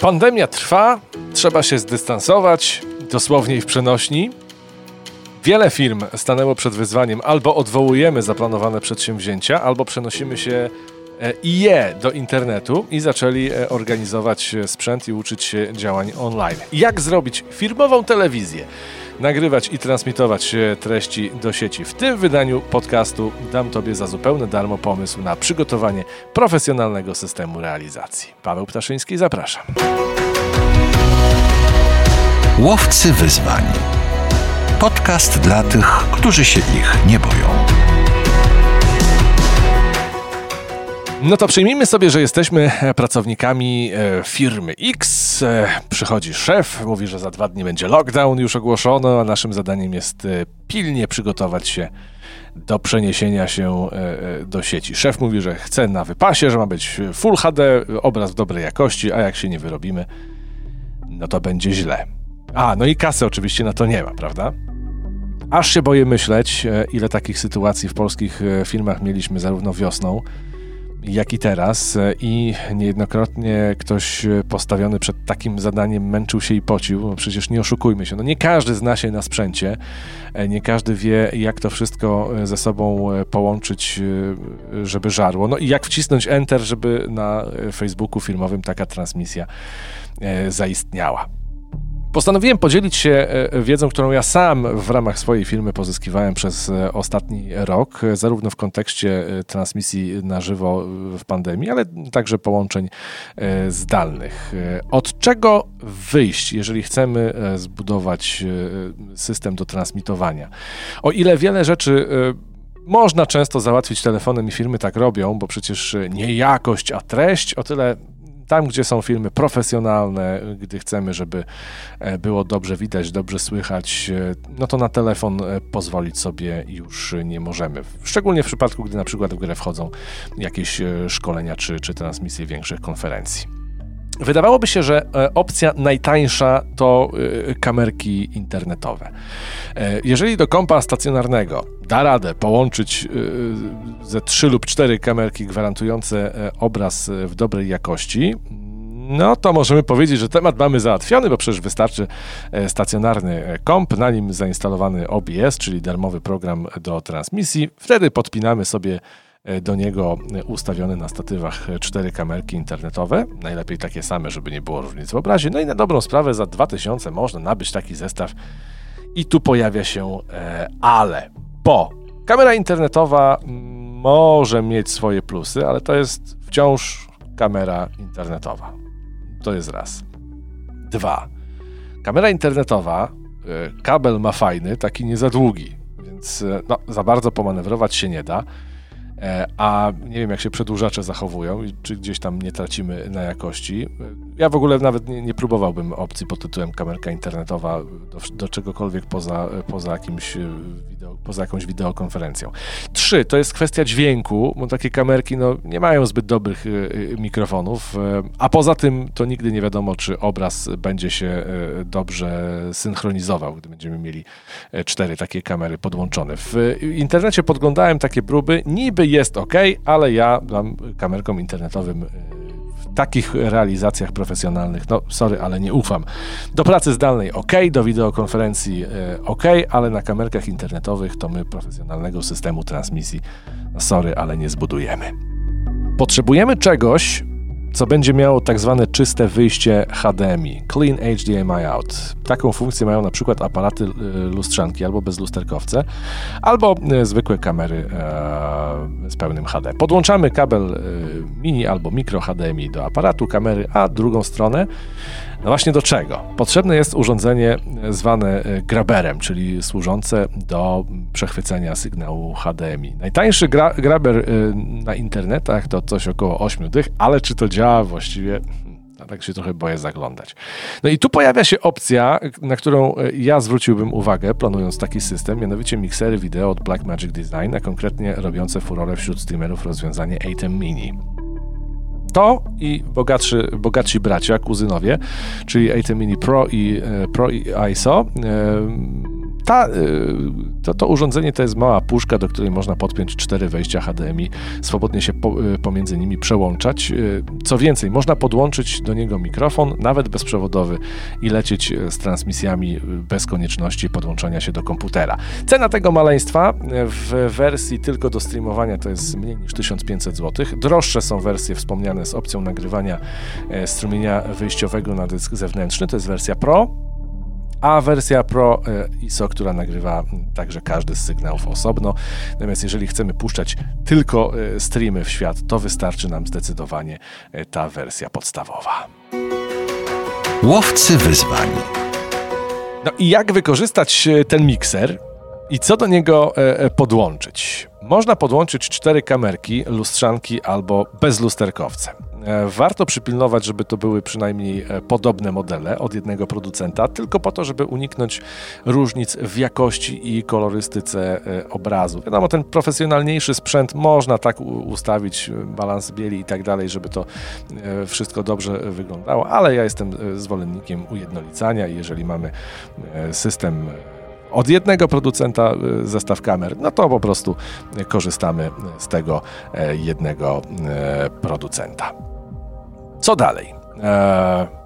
Pandemia trwa, trzeba się zdystansować, dosłownie i w przenośni. Wiele firm stanęło przed wyzwaniem albo odwołujemy zaplanowane przedsięwzięcia, albo przenosimy się e, i je do internetu i zaczęli e, organizować e, sprzęt i uczyć się działań online. Jak zrobić firmową telewizję? Nagrywać i transmitować treści do sieci. W tym wydaniu podcastu dam Tobie za zupełne darmo pomysł na przygotowanie profesjonalnego systemu realizacji. Paweł Ptaszyński, zapraszam. Łowcy wyzwań. Podcast dla tych, którzy się ich nie boją. No to przyjmijmy sobie, że jesteśmy pracownikami e, firmy X. E, przychodzi szef, mówi, że za dwa dni będzie lockdown, już ogłoszono, a naszym zadaniem jest e, pilnie przygotować się do przeniesienia się do sieci. Szef mówi, że chce na wypasie, że ma być Full HD, obraz w dobrej jakości, a jak się nie wyrobimy, no to będzie źle. A, no i kasy oczywiście na to nie ma, prawda? Aż się boję myśleć, e, ile takich sytuacji w polskich e, filmach mieliśmy zarówno wiosną, jak i teraz. E, I niejednokrotnie ktoś postawiony przed takim zadaniem męczył się i pocił. Przecież nie oszukujmy się. No nie każdy zna się na sprzęcie, nie każdy wie, jak to wszystko ze sobą połączyć, żeby żarło. No i jak wcisnąć Enter, żeby na Facebooku filmowym taka transmisja zaistniała. Postanowiłem podzielić się e, wiedzą, którą ja sam w ramach swojej firmy pozyskiwałem przez e, ostatni rok, e, zarówno w kontekście transmisji na żywo w pandemii, ale także połączeń zdalnych. Od czego wyjść, jeżeli chcemy zbudować system do transmitowania? O ile wiele rzeczy można często załatwić telefonem i firmy tak robią, bo przecież nie jakość, a treść, o tyle tam, gdzie są filmy profesjonalne, gdy chcemy, żeby e, było dobrze widać, dobrze słychać, e, no to na telefon e, pozwolić sobie już nie możemy. Szczególnie w przypadku, gdy na przykład w grę wchodzą jakieś szkolenia czy, czy transmisje większych konferencji. Wydawałoby się, że opcja najtańsza to kamerki internetowe. Jeżeli do kompa stacjonarnego da radę połączyć ze trzy lub cztery kamerki gwarantujące obraz w dobrej jakości, no to możemy powiedzieć, że temat mamy załatwiony, bo przecież wystarczy stacjonarny komp, na nim zainstalowany OBS, czyli darmowy program do transmisji. Wtedy podpinamy sobie E, do niego ustawione na statywach cztery kamerki internetowe, najlepiej takie same, żeby nie było różnic w obrazie. No i na dobrą sprawę za 2000 można nabyć taki zestaw i tu pojawia się e, ale, bo kamera internetowa może mieć swoje plusy, ale to jest wciąż kamera internetowa. To jest raz. Dwa. Kamera internetowa, e, kabel ma fajny, taki nie za długi, więc no, za bardzo pomanewrować się nie da. E, a nie wiem, jak się przedłużacze zachowują, czy gdzieś tam nie tracimy na jakości. Ja w ogóle nawet nie, nie próbowałbym opcji pod tytułem kamerka internetowa do, do, czegokolwiek poza, poza, jakimś e, wideo, poza jakąś wideokonferencją. Trzy, to jest kwestia dźwięku, bo takie kamerki no, nie mają zbyt dobrych e, mikrofonów, a poza tym to nigdy nie wiadomo, czy obraz będzie się dobrze synchronizował, gdy będziemy mieli cztery takie kamery podłączone. W internecie podglądałem takie próby, niby jest ok, ale ja mam kamerką internetowym y, w takich realizacjach profesjonalnych, no sorry, ale nie ufam. Do pracy zdalnej ok, do wideokonferencji y, ok, ale na kamerkach internetowych to my profesjonalnego systemu transmisji, no sorry, ale nie zbudujemy. Potrzebujemy czegoś, co będzie miało tak zwane czyste wyjście HDMI, Clean HDMI Out. Taką funkcję mają na przykład aparaty y, lustrzanki albo bezlusterkowce, albo y, zwykłe kamery e, z pełnym HD. Podłączamy kabel y, mini albo mikro HDMI do aparatu kamery, a drugą stronę no właśnie do czego? Potrzebne jest urządzenie zwane graberem, czyli służące do przechwycenia sygnału HDMI. Najtańszy gra graber na internetach to coś około 8 dych, ale czy to działa właściwie? Ja tak się trochę boję zaglądać. No i tu pojawia się opcja, na którą ja zwróciłbym uwagę, planując taki system, mianowicie miksery wideo od Blackmagic Design, a konkretnie robiące furorę wśród streamerów rozwiązanie ATEM Mini. To i bogatszy, bogatsi bracia, kuzynowie, czyli ATEM Mini Pro i, e, Pro i ISO, e, ta, to, to urządzenie to jest mała puszka, do której można podpiąć cztery wejścia HDMI, swobodnie się po, pomiędzy nimi przełączać. Co więcej, można podłączyć do niego mikrofon, nawet bezprzewodowy i lecieć z transmisjami bez konieczności podłączania się do komputera. Cena tego maleństwa w wersji tylko do streamowania to jest mniej niż 1500 zł. Droższe są wersje wspomniane z opcją nagrywania strumienia wyjściowego na dysk zewnętrzny, to jest wersja Pro, a wersja Pro e, ISO, która nagrywa także każdy z sygnałów osobno. Natomiast jeżeli chcemy puszczać tylko e, streamy w świat, to wystarczy nam zdecydowanie ta wersja podstawowa. Łowcy wyzwań. No i jak wykorzystać ten mikser i co do niego podłączyć? Można podłączyć cztery kamerki, lustrzanki albo bezlusterkowce. E, warto przypilnować, żeby to były przynajmniej e, podobne modele od jednego producenta, tylko po to, żeby uniknąć różnic w jakości i kolorystyce e, obrazu. Wiadomo, ten profesjonalniejszy sprzęt można tak ustawić, balans bieli i tak dalej, żeby to wszystko dobrze wyglądało, ale ja jestem zwolennikiem ujednolicania i jeżeli mamy system od jednego producenta zestaw kamer, no to po prostu korzystamy z tego jednego producenta. Co dalej? E,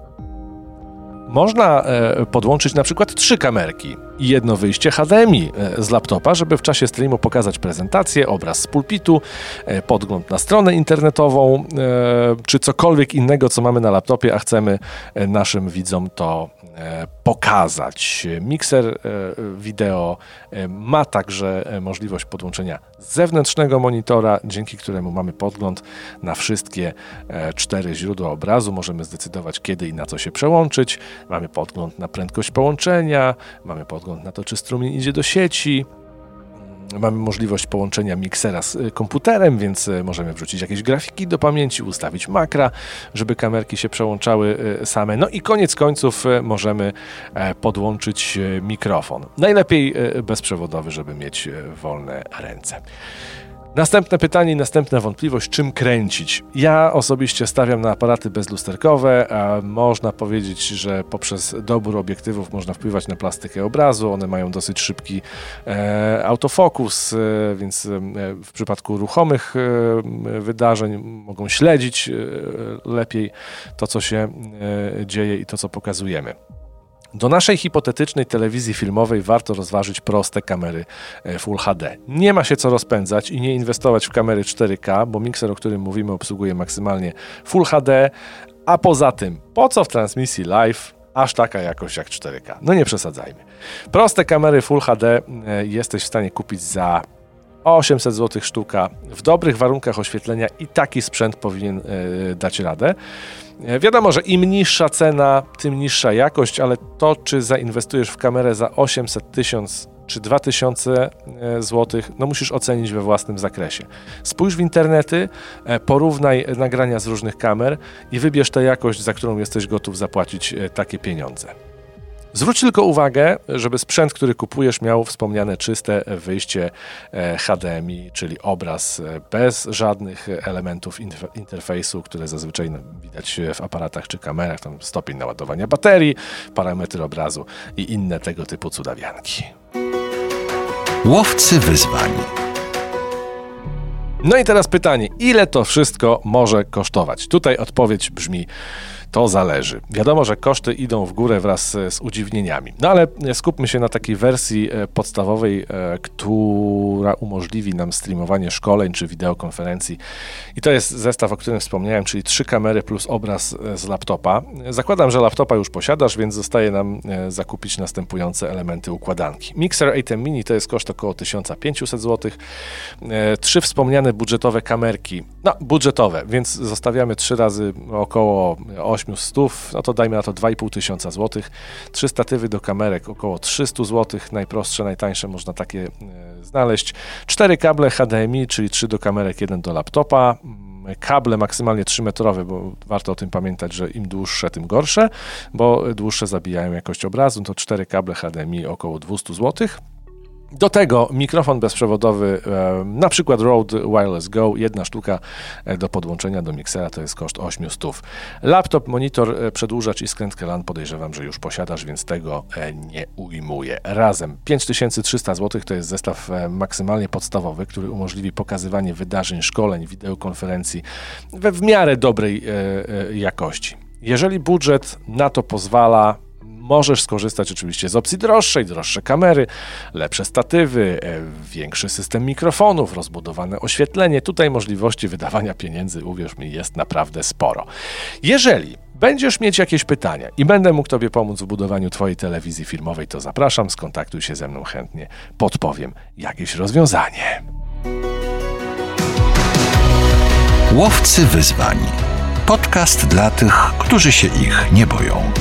można e, podłączyć na przykład trzy kamerki i jedno wyjście HDMI e, z laptopa, żeby w czasie streamu pokazać prezentację, obraz z pulpitu, e, podgląd na stronę internetową, czy cokolwiek innego, co mamy na laptopie, a chcemy naszym widzom to pokazać. Mikser wideo ma także możliwość podłączenia zewnętrznego monitora, dzięki któremu mamy podgląd na wszystkie cztery źródła obrazu. Możemy zdecydować, kiedy i na co się przełączyć. Mamy podgląd na prędkość połączenia, mamy podgląd na to, czy strumień idzie do sieci. Mamy możliwość połączenia miksera z y, komputerem, więc y, możemy wrzucić jakieś grafiki do pamięci, ustawić makra, żeby kamerki się przełączały y, same. No i koniec końców możemy e, podłączyć mikrofon. Najlepiej bezprzewodowy, żeby mieć wolne ręce. Następne pytanie i następna wątpliwość, czym kręcić? Ja osobiście stawiam na aparaty bezlusterkowe, a można powiedzieć, że poprzez dobór obiektywów można wpływać na plastykę obrazu. One mają dosyć szybki e, autofokus, e, więc e, w przypadku ruchomych e, wydarzeń mogą śledzić e, lepiej to, co się e, dzieje i to, co pokazujemy. Do naszej hipotetycznej telewizji filmowej warto rozważyć proste kamery e, Full HD. Nie ma się co rozpędzać i nie inwestować w kamery 4K, bo mikser, o którym mówimy, obsługuje maksymalnie Full HD, a poza tym, po co w transmisji live aż taka jakość jak 4K? No nie przesadzajmy. Proste kamery Full HD e, jesteś w stanie kupić za 800 zł sztuka. W dobrych warunkach oświetlenia i taki sprzęt powinien e, dać radę. E, wiadomo, że im niższa cena, tym niższa jakość, ale to, czy zainwestujesz w kamerę za 800, 1000 czy 2000 e, zł, no musisz ocenić we własnym zakresie. Spójrz w internety, porównaj nagrania z różnych kamer i wybierz tę jakość, za którą jesteś gotów zapłacić takie pieniądze. Zwróć tylko uwagę, żeby sprzęt, który kupujesz, miał wspomniane czyste wyjście e, HDMI, czyli obraz e, bez żadnych elementów interfejsu, które zazwyczaj widać w aparatach czy kamerach, tam stopień naładowania baterii, parametry obrazu i inne tego typu cudawianki. Łowcy wyzwań. No i teraz pytanie, ile to wszystko może kosztować? Tutaj odpowiedź brzmi to zależy. Wiadomo, że koszty idą w górę wraz z udziwnieniami. No ale skupmy się na takiej wersji e, podstawowej, e, która umożliwi nam streamowanie szkoleń czy wideokonferencji. I to jest zestaw, o którym wspomniałem, czyli trzy kamery plus obraz e, z laptopa. Zakładam, że laptopa już posiadasz, więc zostaje nam zakupić następujące elementy układanki. Mixer ATEM Mini to jest koszt około 1500 zł. Trzy wspomniane budżetowe kamerki, no budżetowe, więc zostawiamy trzy razy około 8 800, no to dajmy na to 2,5 tysiąca złotych. Trzy statywy do kamerek około 300 złotych, najprostsze, najtańsze można takie e, znaleźć. Cztery kable HDMI, czyli trzy do kamerek, jeden do laptopa mm, kable maksymalnie 3-metrowe, bo warto o tym pamiętać, że im dłuższe, tym gorsze, bo dłuższe zabijają jakość obrazu, to cztery kable HDMI około 200 zł. Do tego mikrofon bezprzewodowy, e, na przykład Rode Wireless Go, jedna sztuka e, do podłączenia do miksera to jest koszt 800. Laptop, monitor, e, przedłużacz i skrętkę LAN podejrzewam, że już posiadasz, więc tego nie ujmuję. Razem 5300 zł to jest zestaw maksymalnie podstawowy, który umożliwi pokazywanie wydarzeń, szkoleń, wideokonferencji we w miarę dobrej jakości. Jeżeli budżet na to pozwala, Możesz skorzystać oczywiście z opcji droższej, droższe kamery, lepsze statywy, e, większy system mikrofonów, rozbudowane oświetlenie. Tutaj możliwości wydawania pieniędzy, uwierz mi, jest naprawdę sporo. Jeżeli będziesz mieć jakieś pytania i będę mógł Tobie pomóc w budowaniu Twojej telewizji filmowej, to zapraszam, skontaktuj się ze mną chętnie, podpowiem jakieś rozwiązanie. Łowcy wyzwań. Podcast dla tych, którzy się ich nie boją.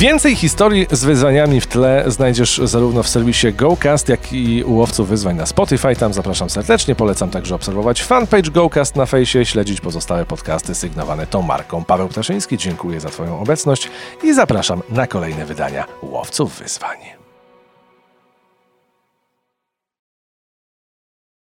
Więcej historii z wyzwaniami w tle znajdziesz zarówno w serwisie GoCast, jak i u łowców wyzwań na Spotify. Tam zapraszam serdecznie. Polecam także obserwować fanpage GoCast na fejsie, śledzić pozostałe podcasty sygnowane tą marką. Paweł Ptaszyński, dziękuję za Twoją obecność i zapraszam na kolejne wydania łowców wyzwań.